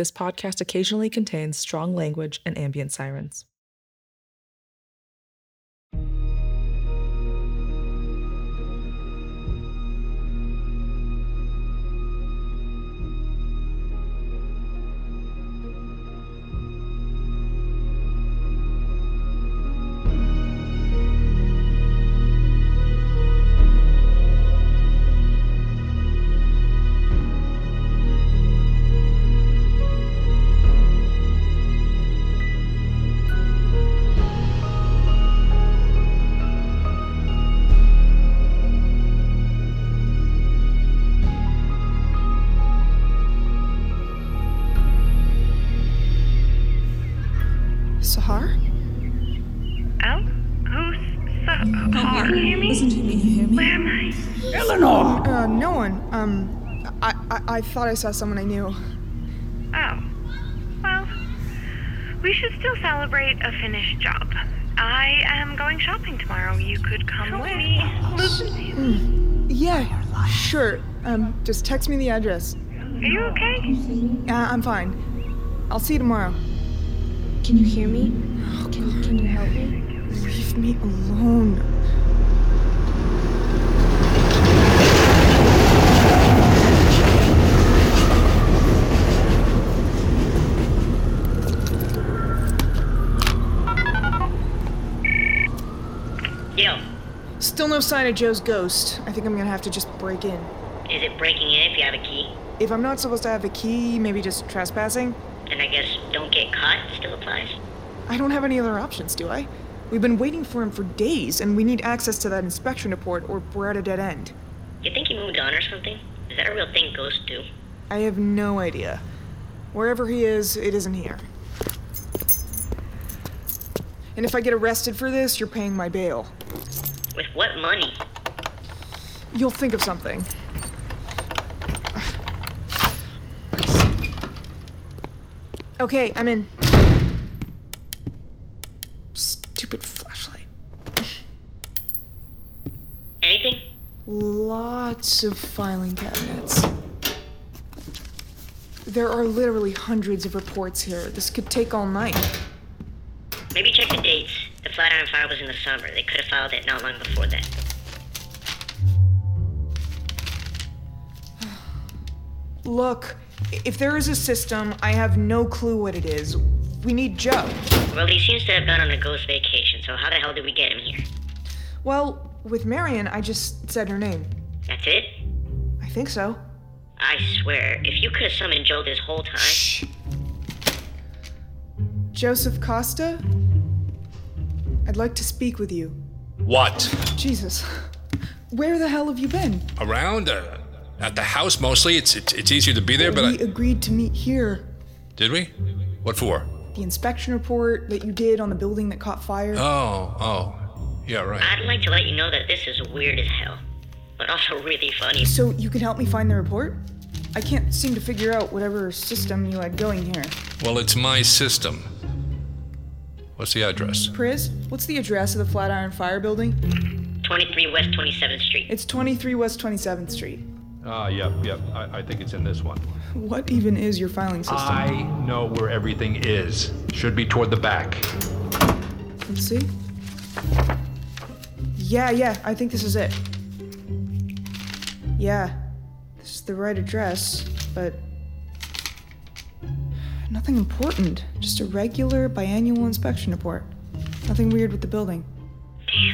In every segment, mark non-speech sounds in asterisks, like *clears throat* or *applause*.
this podcast occasionally contains strong language and ambient sirens. I, I, I thought I saw someone I knew. Oh. Well, we should still celebrate a finished job. I am going shopping tomorrow. You could come with me. Yeah, sure. Um, just text me the address. Are you okay? Uh, I'm fine. I'll see you tomorrow. Can you hear me? Can, can you help me? Leave me alone. Still no sign of Joe's ghost. I think I'm gonna have to just break in. is it breaking in if you have a key? If I'm not supposed to have a key, maybe just trespassing? And I guess don't get caught still applies? I don't have any other options, do I? We've been waiting for him for days, and we need access to that inspection report, or we're at a dead end. You think he moved on or something? Is that a real thing ghosts do? I have no idea. Wherever he is, it isn't here. And if I get arrested for this, you're paying my bail. With what money? You'll think of something. Okay, I'm in. Stupid flashlight. Anything? Lots of filing cabinets. There are literally hundreds of reports here. This could take all night. Maybe check the dates. Flatiron fire was in the summer. They could have filed it not long before that. *sighs* Look, if there is a system, I have no clue what it is. We need Joe. Well, he seems to have gone on a ghost vacation, so how the hell did we get him here? Well, with Marion, I just said her name. That's it? I think so. I swear, if you could have summoned Joe this whole time. Shh. Joseph Costa? I'd like to speak with you. What? Jesus. Where the hell have you been? Around? Uh, at the house mostly. It's, it's it's easier to be there, but we I, agreed to meet here. did we? What for? The inspection report that you did on the building that caught fire. Oh, oh. Yeah, right. I'd like to let you know that this is weird as hell, but also really funny. So you can help me find the report? I can't seem to figure out whatever system you had going here. Well, it's my system. What's the address? Priz, what's the address of the Flatiron Fire Building? 23 West 27th Street. It's 23 West 27th Street. Ah, yep, yep. I, I think it's in this one. What even is your filing system? I know where everything is. Should be toward the back. Let's see. Yeah, yeah, I think this is it. Yeah, this is the right address, but. Nothing important. Just a regular biannual inspection report. Nothing weird with the building.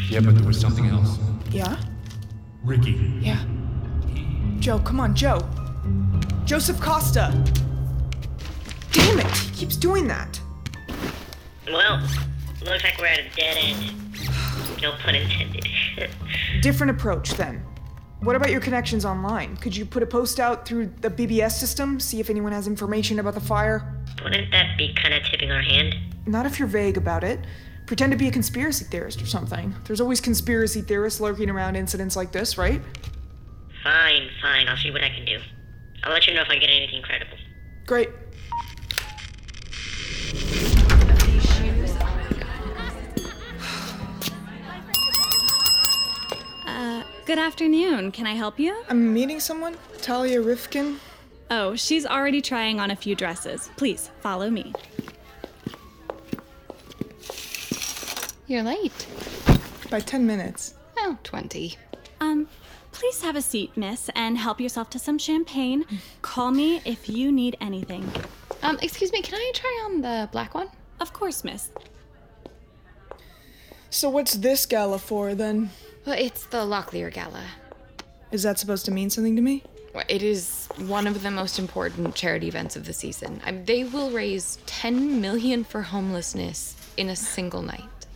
Yeah, but there was something else. Yeah? Ricky. Yeah. Joe, come on, Joe. Joseph Costa! Damn it! He keeps doing that. Well, looks like we're at a dead end. *sighs* No pun intended. *laughs* Different approach then. What about your connections online? Could you put a post out through the BBS system, see if anyone has information about the fire? Wouldn't that be kind of tipping our hand? Not if you're vague about it. Pretend to be a conspiracy theorist or something. There's always conspiracy theorists lurking around incidents like this, right? Fine, fine. I'll see what I can do. I'll let you know if I get anything credible. Great. Uh, good afternoon. Can I help you? I'm meeting someone, Talia Rifkin. Oh, she's already trying on a few dresses. Please, follow me. You're late. By 10 minutes. Oh, 20. Um, please have a seat, miss, and help yourself to some champagne. Call me if you need anything. Um, excuse me, can I try on the black one? Of course, miss. So, what's this gala for then? Well, it's the Locklear Gala. Is that supposed to mean something to me? Well, It is one of the most important charity events of the season. I they will raise 10 million for homelessness in a single night.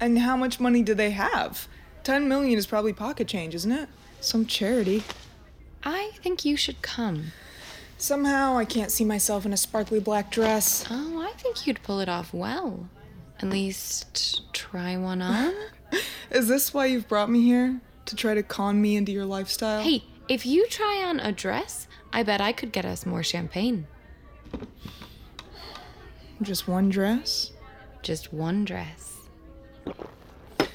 And how much money do they have? 10 million is probably pocket change, isn't it? Some charity. I think you should come. Somehow I can't see myself in a sparkly black dress. Oh, I think you'd pull it off well. At least try one on. *laughs* *laughs* Is this why you've brought me here? To try to con me into your lifestyle? hey, if you try on a dress, I bet I could get us more champagne. Just one dress? Just one dress. *sighs*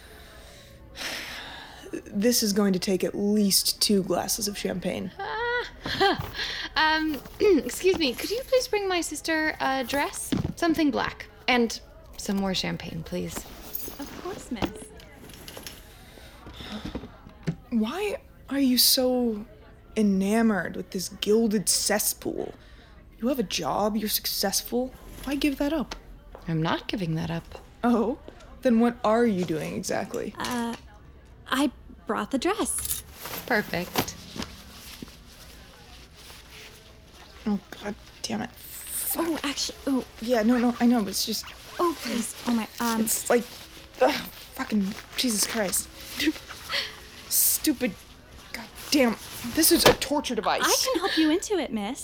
This is going to take at least two glasses of champagne. *laughs* *laughs* um, *clears throat* excuse me, could you please bring my sister a dress? Something black. And some more champagne, please. Of course, miss. Why are you so enamored with this gilded cesspool? You have a job, you're successful. Why give that up? I'm not giving that up. Oh? Then what are you doing exactly? Uh, I brought the dress. Perfect. Oh, god damn it. Oh, actually, oh, Yeah, no, no, I know, but it's just. oh, please. Oh my, um, It's like. Ugh, fucking. Jesus Christ. *laughs* Stupid. God damn. This is a torture device. I can help you into it, miss.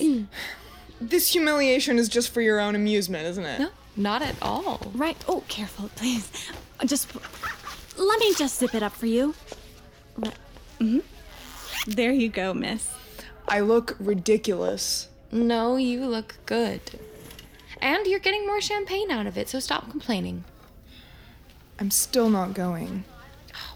This humiliation is just for your own amusement, isn't it? No, not at all. Right. Oh, careful, please. Just let me just zip it up for you. Mm-hmm. There you go, miss. I look ridiculous. No, you look good. And you're getting more champagne out of it, so stop complaining. I'm still not going.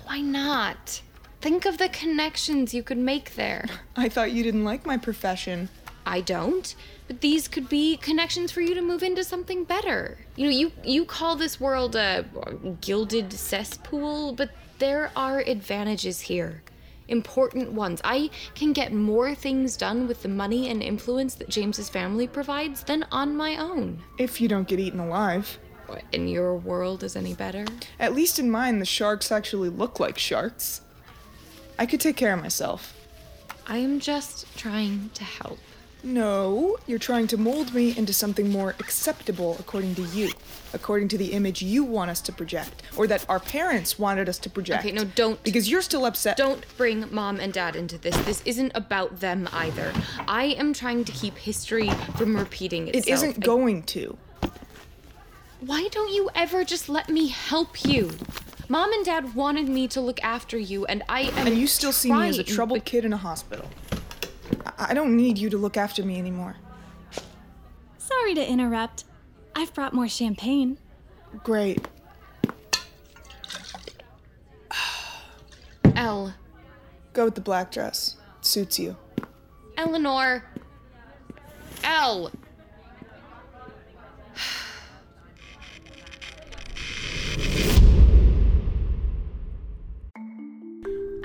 Why not? Think of the connections you could make there. I thought you didn't like my profession. I don't, but these could be connections for you to move into something better. You know, you you call this world a gilded cesspool, but there are advantages here. Important ones. I can get more things done with the money and influence that James's family provides than on my own. If you don't get eaten alive. What, in your world is any better? At least in mine, the sharks actually look like sharks. I could take care of myself. I am just trying to help. No, you're trying to mold me into something more acceptable according to you, according to the image you want us to project, or that our parents wanted us to project. Okay, no, don't. Because you're still upset. Don't bring mom and dad into this. This isn't about them either. I am trying to keep history from repeating itself. It isn't going to. Why don't you ever just let me help you? Mom and Dad wanted me to look after you, and I am. And you still see me as a troubled but- kid in a hospital. I-, I don't need you to look after me anymore. Sorry to interrupt. I've brought more champagne. Great. *sighs* Elle. Go with the black dress. It suits you. Eleanor. Elle.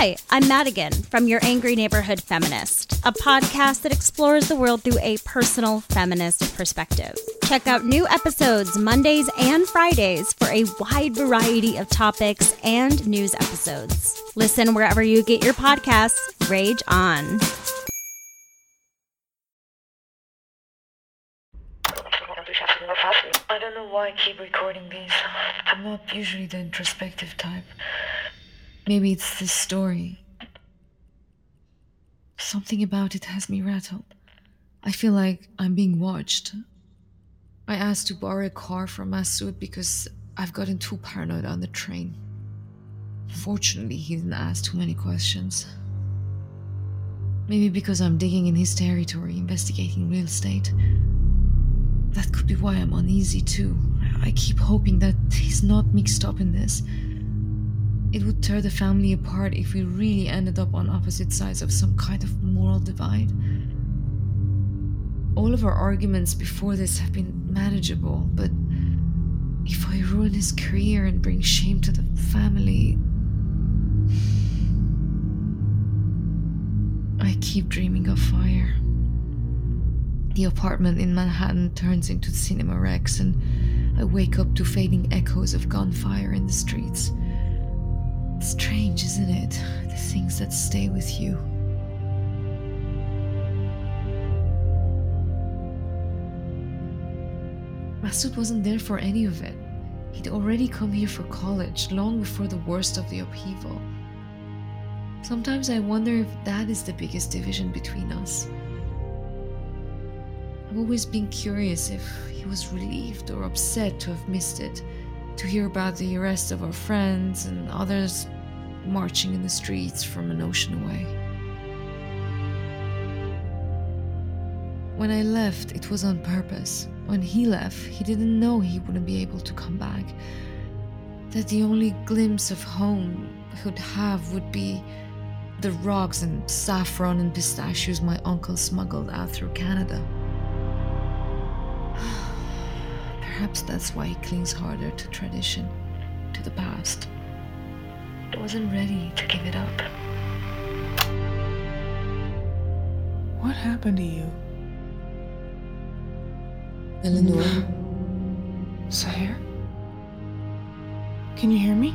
Hi, I'm Madigan from Your Angry Neighborhood Feminist, a podcast that explores the world through a personal feminist perspective. Check out new episodes Mondays and Fridays for a wide variety of topics and news episodes. Listen wherever you get your podcasts. Rage on. I don't know why I keep recording these. I'm not usually the introspective type. Maybe it's this story. Something about it has me rattled. I feel like I'm being watched. I asked to borrow a car from Masood because I've gotten too paranoid on the train. Fortunately, he didn't ask too many questions. Maybe because I'm digging in his territory, investigating real estate. That could be why I'm uneasy too. I keep hoping that he's not mixed up in this. It would tear the family apart if we really ended up on opposite sides of some kind of moral divide. All of our arguments before this have been manageable, but if I ruin his career and bring shame to the family. I keep dreaming of fire. The apartment in Manhattan turns into Cinema Rex, and I wake up to fading echoes of gunfire in the streets. Strange, isn't it? The things that stay with you. Masood wasn't there for any of it. He'd already come here for college long before the worst of the upheaval. Sometimes I wonder if that is the biggest division between us. I've always been curious if he was relieved or upset to have missed it, to hear about the arrest of our friends and others marching in the streets from an ocean away. When I left, it was on purpose. When he left, he didn't know he wouldn't be able to come back. That the only glimpse of home he'd have would be the rugs and saffron and pistachios my uncle smuggled out through Canada. Perhaps that's why he clings harder to tradition, to the past. I wasn't ready to give it up. What happened to you? Eleanor. Sahir? Can you hear me?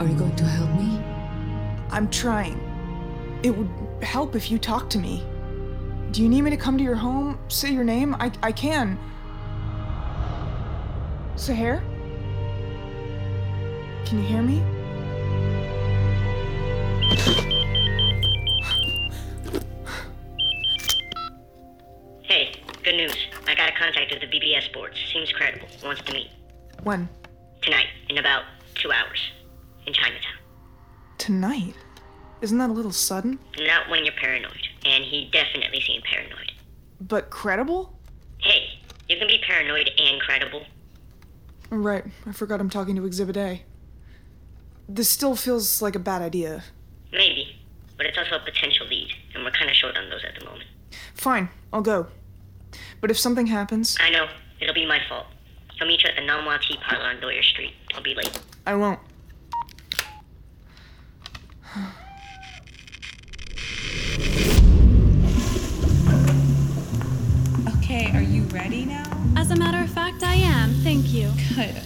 Are you going to help me? I'm trying. It would help if you talked to me. Do you need me to come to your home? Say your name? I, I can. Sahar? Can you hear me? Hey, good news. I got a contact of the BBS boards. Seems credible. Wants to meet. When? Tonight, in about two hours. In Chinatown. Tonight? Isn't that a little sudden? Not when you're paranoid. And he definitely seemed paranoid. But credible? Hey, you can be paranoid and credible. Right, I forgot I'm talking to Exhibit A. This still feels like a bad idea. Maybe. But it's also a potential lead, and we're kind of short on those at the moment. Fine, I'll go. But if something happens. I know. It'll be my fault. I'll meet you at the Nom Wah Tea Parlor on Doyers Street. I'll be late. I won't. *sighs* Okay, are you ready now? As a matter of fact, I am. Thank you. Good.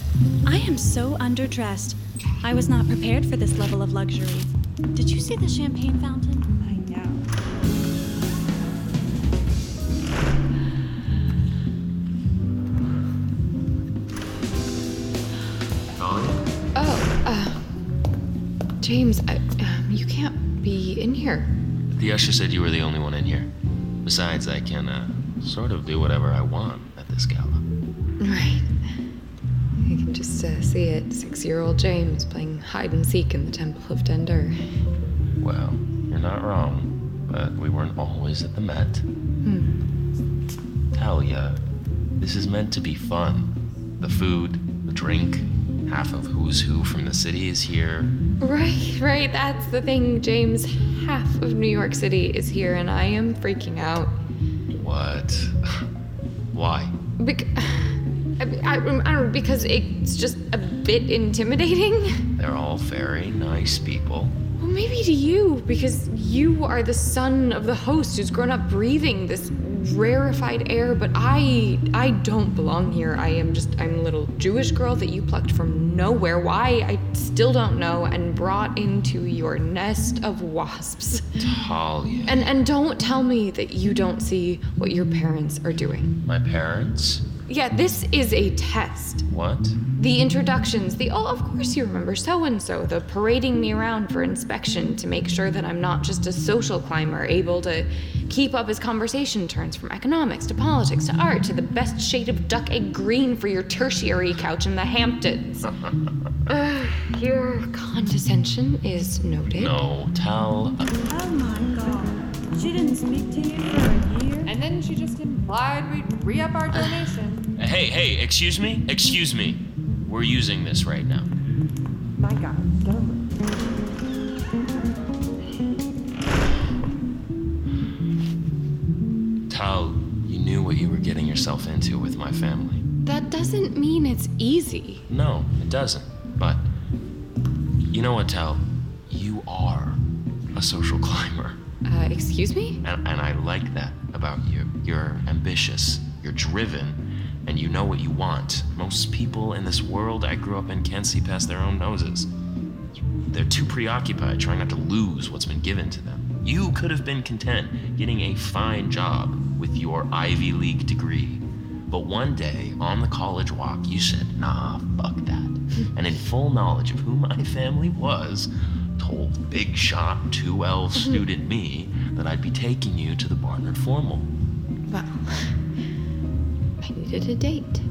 I am so underdressed. I was not prepared for this level of luxury. Did you see the champagne fountain? I know. Oh, uh, James, I, um, you can't be in here. The usher said you were the only one in here. Besides, I can, uh, sort of do whatever I want at this gala. Right. You can just uh, see it. Six year old James playing hide and seek in the Temple of Dendur. Well, you're not wrong, but we weren't always at the Met. Hmm. Talia, this is meant to be fun. The food, the drink, half of who's who from the city is here. Right, right. That's the thing, James. Half of New York City is here, and I am freaking out. What? *laughs* Why? Bec- *sighs* I, I, I don't know, because it's just a bit intimidating. They're all very nice people. Well, maybe to you, because you are the son of the host who's grown up breathing this rarefied air, but I I don't belong here. I am just I'm a little Jewish girl that you plucked from nowhere. Why I still don't know and brought into your nest of wasps. Talia. And and don't tell me that you don't see what your parents are doing. My parents? Yeah, this is a test. What? The introductions, the oh, of course you remember so and so, the parading me around for inspection to make sure that I'm not just a social climber able to keep up as conversation turns from economics to politics to art to the best shade of duck egg green for your tertiary couch in the Hamptons. *laughs* uh, your condescension is noted. No, tell. Oh my god. She didn't speak to you for a year? And then she just implied we'd re up our donation. Hey, hey, excuse me? Excuse me. We're using this right now. My god, get over Tal, you knew what you were getting yourself into with my family. That doesn't mean it's easy. No, it doesn't. But you know what, Tal? You are a social *laughs* climber. Uh, excuse me? And, and I like that about you. You're ambitious, you're driven, and you know what you want. Most people in this world I grew up in can't see past their own noses. They're too preoccupied trying not to lose what's been given to them. You could have been content getting a fine job with your Ivy League degree. But one day, on the college walk, you said, nah, fuck that. *laughs* and in full knowledge of who my family was, told big shot 2L mm-hmm. student me that I'd be taking you to the Barnard Formal. Well, I needed a date.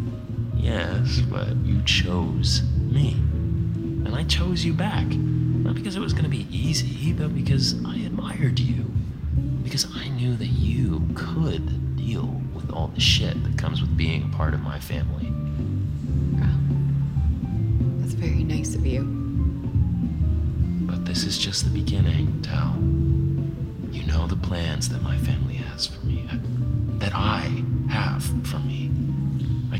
Yes, but you chose me. And I chose you back. Not because it was going to be easy, but because I admired you. Because I knew that you could deal with all the shit that comes with being a part of my family. That's very nice of you. But this is just the beginning, Tal. You know the plans that my family has for me, that I have for me.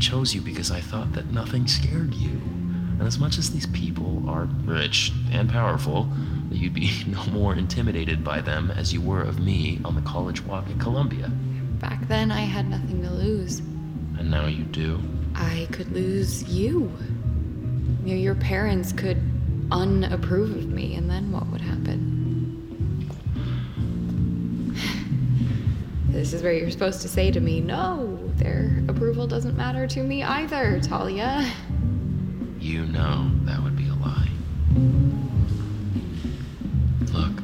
I chose you because I thought that nothing scared you. And as much as these people are rich and powerful, that you'd be *laughs* no more intimidated by them as you were of me on the college walk at Columbia. Back then, I had nothing to lose. And now you do. I could lose you. You know, your parents could unapprove of me, and then what would happen? This is where you're supposed to say to me, no, their approval doesn't matter to me either, Talia. You know that would be a lie. Look,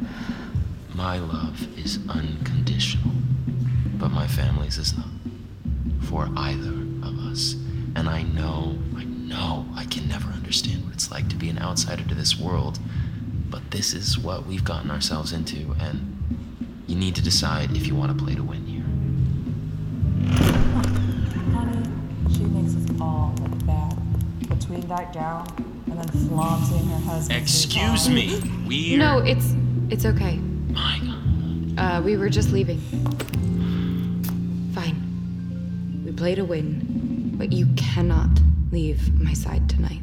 my love is unconditional, but my family's is not. For either of us. And I know, I know I can never understand what it's like to be an outsider to this world, but this is what we've gotten ourselves into, and you need to decide if you want to play to win that. Between that gown and then flaunting her husband. Excuse me. We No, it's it's okay. My Uh, we were just leaving. Fine. We played a win, but you cannot leave my side tonight.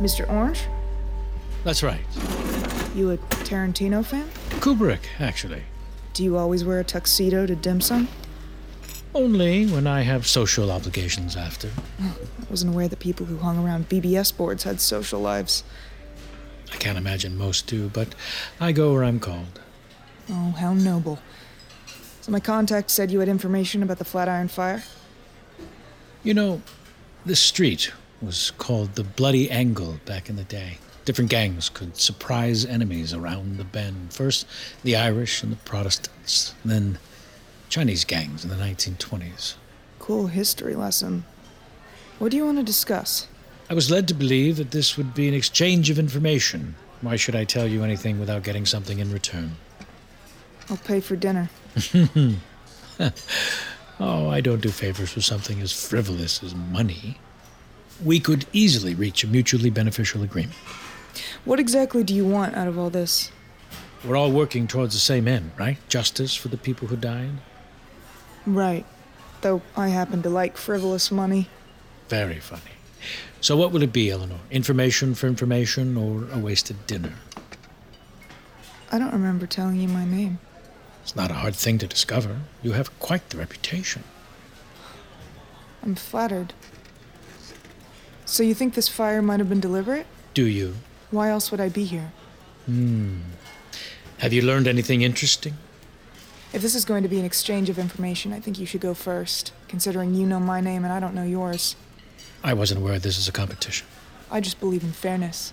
Mr. Orange, That's right. you a Tarantino fan? Kubrick, actually. Do you always wear a tuxedo to dim sum? Only when I have social obligations after. I *laughs* wasn't aware that people who hung around BBS boards had social lives. I can't imagine most do, but I go where I'm called. Oh, how noble. So my contact said you had information about the Flatiron Fire? You know, this street was called the Bloody Angle back in the day. Different gangs could surprise enemies around the bend. First, the Irish and the Protestants, then Chinese gangs in the 1920s. Cool history lesson. What do you want to discuss? I was led to believe that this would be an exchange of information. Why should I tell you anything without getting something in return? I'll pay for dinner. *laughs* oh, I don't do favors for something as frivolous as money. We could easily reach a mutually beneficial agreement. What exactly do you want out of all this? We're all working towards the same end, right? Justice for the people who died. Right. Though I happen to like frivolous money. Very funny. So, what will it be, Eleanor? Information for information or a wasted dinner? I don't remember telling you my name. It's not a hard thing to discover. You have quite the reputation. I'm flattered. So you think this fire might have been deliberate? Do you? Why else would I be here? Hmm. Have you learned anything interesting? If this is going to be an exchange of information, I think you should go first, considering you know my name and I don't know yours. I wasn't aware this is a competition. I just believe in fairness.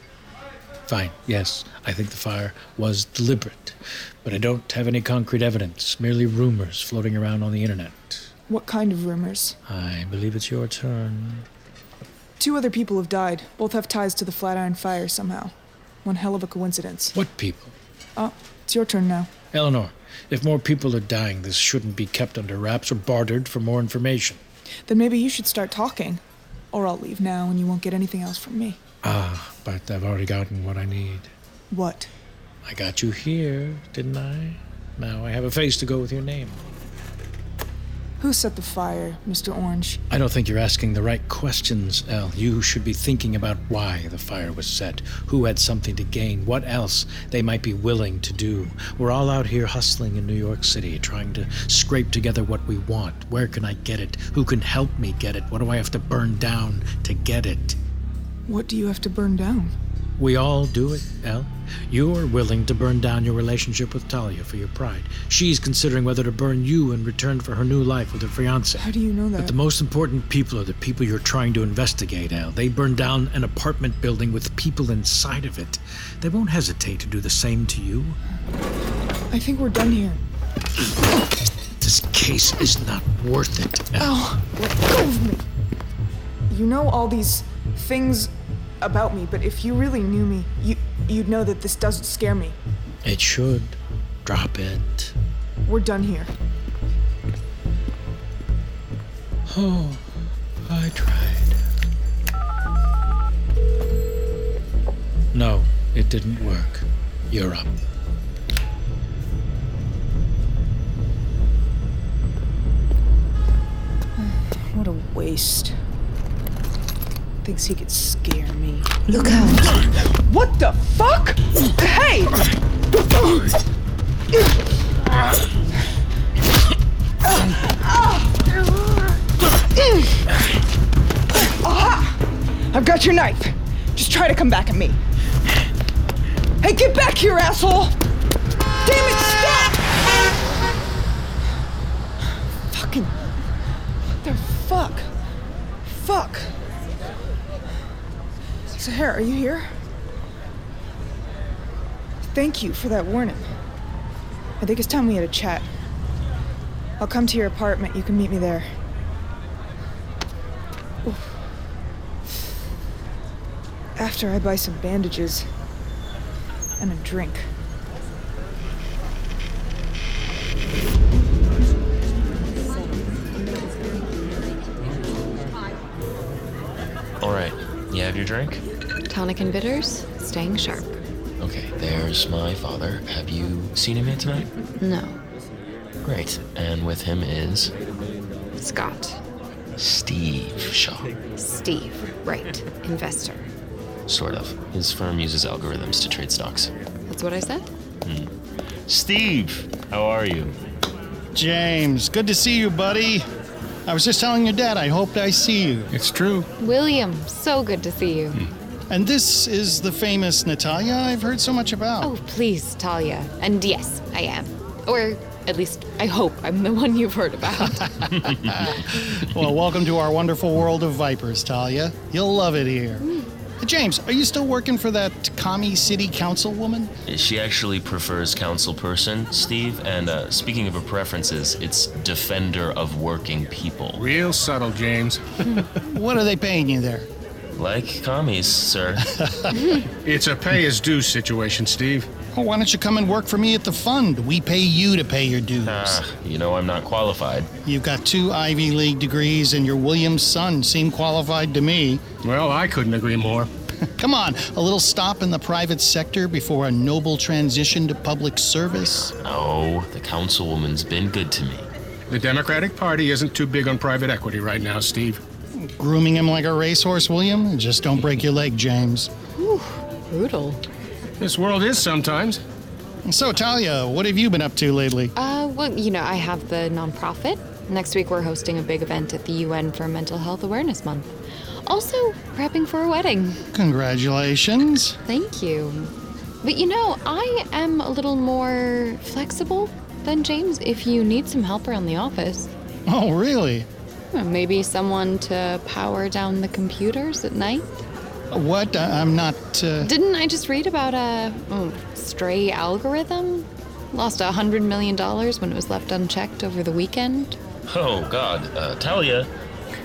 Fine, yes, I think the fire was deliberate, but I don't have any concrete evidence, merely rumors floating around on the internet. What kind of rumors? I believe it's your turn. Two other people have died. Both have ties to the Flatiron Fire somehow. One hell of a coincidence. What people? Oh, it's your turn now. Eleanor, if more people are dying, this shouldn't be kept under wraps or bartered for more information. Then maybe you should start talking. Or I'll leave now and you won't get anything else from me. Ah, but I've already gotten what I need. What? I got you here, didn't I? Now I have a face to go with your name. Who set the fire, Mr. Orange? I don't think you're asking the right questions, Elle. You should be thinking about why the fire was set, who had something to gain, what else they might be willing to do. We're all out here hustling in New York City, trying to scrape together what we want. Where can I get it? Who can help me get it? What do I have to burn down to get it? What do you have to burn down? We all do it, Elle. You're willing to burn down your relationship with Talia for your pride. She's considering whether to burn you in return for her new life with her fiance. How do you know that? But the most important people are the people you're trying to investigate, Elle. They burned down an apartment building with people inside of it. They won't hesitate to do the same to you. I think we're done here. This case is not worth it. Elle. Oh, let go of me. You know all these things about me, but if you really knew me, you, you'd know that this doesn't scare me. It should. Drop it. We're done here. Oh, I tried. No, it didn't work. You're up. *sighs* What a waste. Thinks he could scare me. Look out! What the fuck? Hey! Aha! I've got your knife. Just try to come back at me. Hey, get back here, asshole! Damn it, stop! Fucking. What the fuck? Fuck. Sahara, are you here? Thank you for that warning. I think it's time we had a chat. I'll come to your apartment. You can meet me there. Oof. After I buy some bandages and a drink. All right, you have your drink? Tonic and bitters, staying sharp. Okay, there's my father. Have you seen him yet tonight? No. Great. And with him is Scott. Steve Shaw. Steve, right. Investor. Sort of. His firm uses algorithms to trade stocks. That's what I said? Hmm. Steve, how are you? James, good to see you, buddy. I was just telling your dad I hoped I see you. It's true. William, so good to see you. And this is the famous Natalia I've heard so much about. Oh, please, Talia. And yes, I am. Or at least I hope I'm the one you've heard about. *laughs* *laughs* well, welcome to our wonderful world of vipers, Talia. You'll love it here. James, are you still working for that commie city councilwoman? She actually prefers council person, Steve. And uh, speaking of her preferences, it's defender of working people. Real subtle, James. *laughs* what are they paying you there? Like commies, sir. *laughs* it's a pay as due situation, Steve. Well, why don't you come and work for me at the fund? We pay you to pay your dues. Ah, you know I'm not qualified. You've got two Ivy League degrees, and your Williams son seemed qualified to me. Well, I couldn't agree more. *laughs* Come on, a little stop in the private sector before a noble transition to public service? No, the councilwoman's been good to me. The Democratic Party isn't too big on private equity right now, Steve. Grooming him like a racehorse, William? Just don't break your leg, James. Whew, brutal. This world is sometimes. So, Talia, what have you been up to lately? Uh, well, you know, I have the nonprofit. Next week, we're hosting a big event at the UN for Mental Health Awareness Month. Also, prepping for a wedding. Congratulations. Thank you. But you know, I am a little more flexible than James if you need some help around the office. Oh, really? Maybe someone to power down the computers at night? What? I'm not. Uh... Didn't I just read about a oh, stray algorithm? Lost a hundred million dollars when it was left unchecked over the weekend. Oh God, uh, Talia.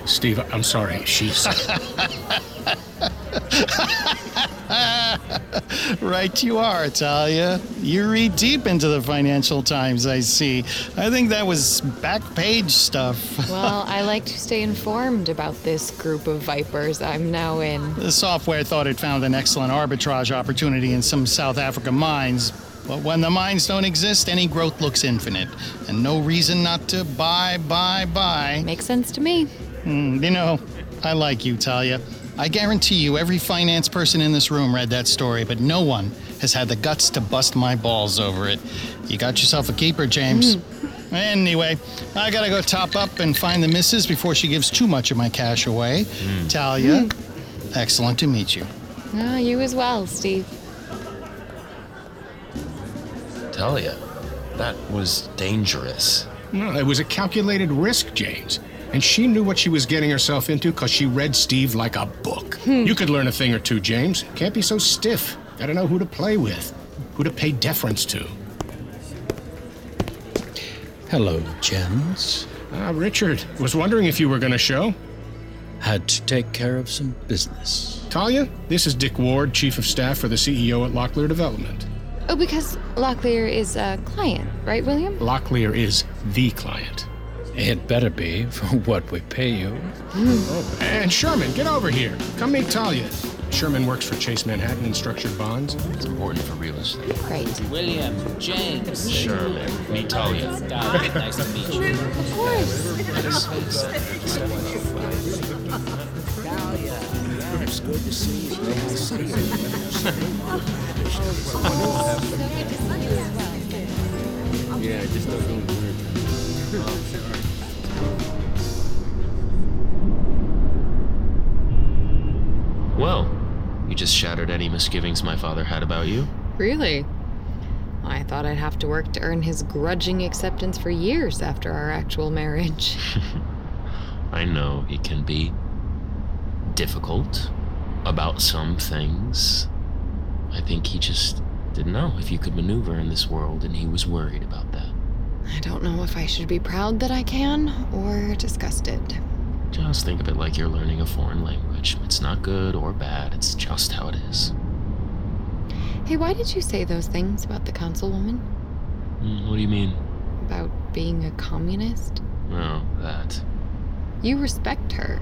Steve, I'm sorry. She's. *laughs* *laughs* right, you are, Talia. You read deep into the Financial Times, I see. I think that was back page stuff. *laughs* well, I like to stay informed about this group of vipers I'm now in. The software thought it found an excellent arbitrage opportunity in some South African mines. But when the mines don't exist, any growth looks infinite. And no reason not to buy, buy, buy. Makes sense to me. Mm, you know, I like you, Talia. I guarantee you every finance person in this room read that story, but no one has had the guts to bust my balls over it. You got yourself a keeper, James. Mm. Anyway, I gotta go top up and find the missus before she gives too much of my cash away. Mm. Talia, mm. excellent to meet you. Ah, you as well, Steve. Talia, that was dangerous. No, it was a calculated risk, James. And she knew what she was getting herself into because she read Steve like a book. Hmm. You could learn a thing or two, James. Can't be so stiff. Gotta know who to play with, who to pay deference to. Hello, gents. Ah, Richard. Was wondering if you were gonna show. Had to take care of some business. Talia, this is Dick Ward, Chief of Staff for the CEO at Locklear Development. Oh, because Locklear is a client, right, William? Locklear is the client. It better be for *laughs* what we pay you. And Sherman, get over here. Come meet Talia. Sherman works for Chase Manhattan in structured bonds. It's important for real estate. Great. William, James. Sherman, meet Talia. nice to meet you. Of course. It's good to see you. Nice to Yeah, *laughs* just shattered any misgivings my father had about you. Really? I thought I'd have to work to earn his grudging acceptance for years after our actual marriage. *laughs* *laughs* I know he can be difficult about some things. I think he just didn't know if you could maneuver in this world, and he was worried about that. I don't know if I should be proud that I can or disgusted. Just think of it like you're learning a foreign language. It's not good or bad, it's just how it is. Hey, why did you say those things about the councilwoman? Mm, What do you mean? About being a communist? Oh, that. You respect her.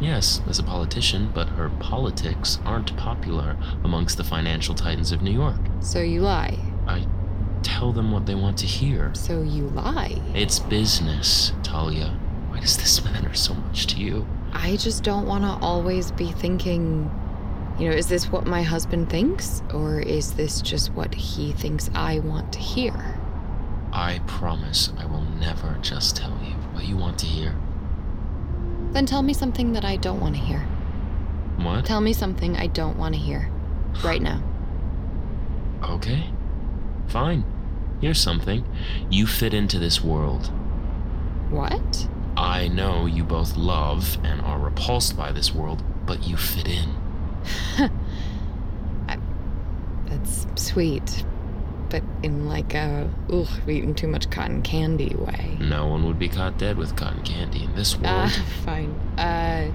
Yes, as a politician, but her politics aren't popular amongst the financial titans of New York. So you lie. I tell them what they want to hear. So you lie. It's business, Talia. Why does this matter so much to you? I just don't want to always be thinking, you know, is this what my husband thinks? Or is this just what he thinks I want to hear? I promise I will never just tell you what you want to hear. Then tell me something that I don't want to hear. What? Tell me something I don't want to hear. Right now. *sighs* Okay. Fine. Here's something. You fit into this world. What? I know you both love and are repulsed by this world, but you fit in. *laughs* That's sweet. But in like a, ugh, eating too much cotton candy way. No one would be caught dead with cotton candy in this world. Ah, *laughs* fine. Uh,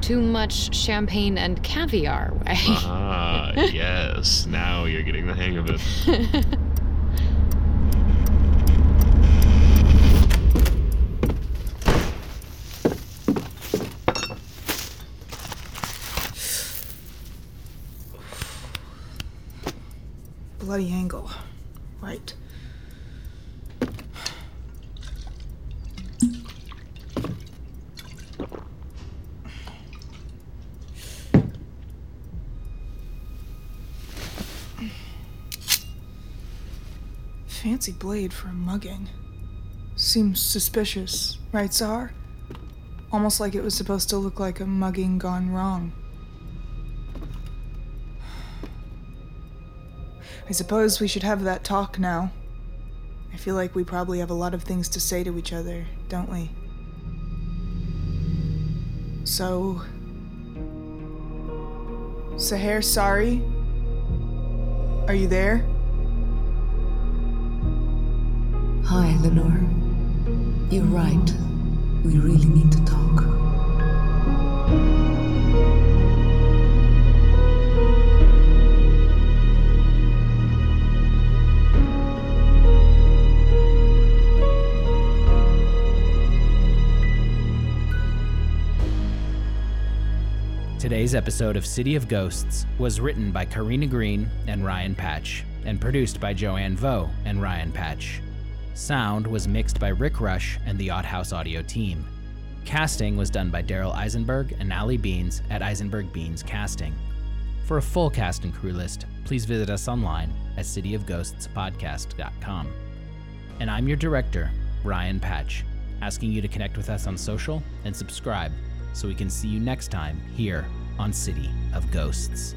too much champagne and caviar way. ah, *laughs* yes. Now you're getting the hang of it. Bloody angle. Right. Fancy blade for a mugging. Seems suspicious, right, Czar? Almost like it was supposed to look like a mugging gone wrong. I suppose we should have that talk now. I feel like we probably have a lot of things to say to each other, don't we? So. Saher, sorry? Are you there? Hi, Lenore. You're right. We really need to talk. Today's episode of City of Ghosts was written by Karina Green and Ryan Patch and produced by Joanne Vo and Ryan Patch. Sound was mixed by Rick Rush and the Odd House audio team. Casting was done by Daryl Eisenberg and Ali Beans at Eisenberg Beans Casting. For a full cast and crew list, please visit us online at cityofghostspodcast.com. And I'm your director, Ryan Patch, asking you to connect with us on social and subscribe so we can see you next time here on City of Ghosts.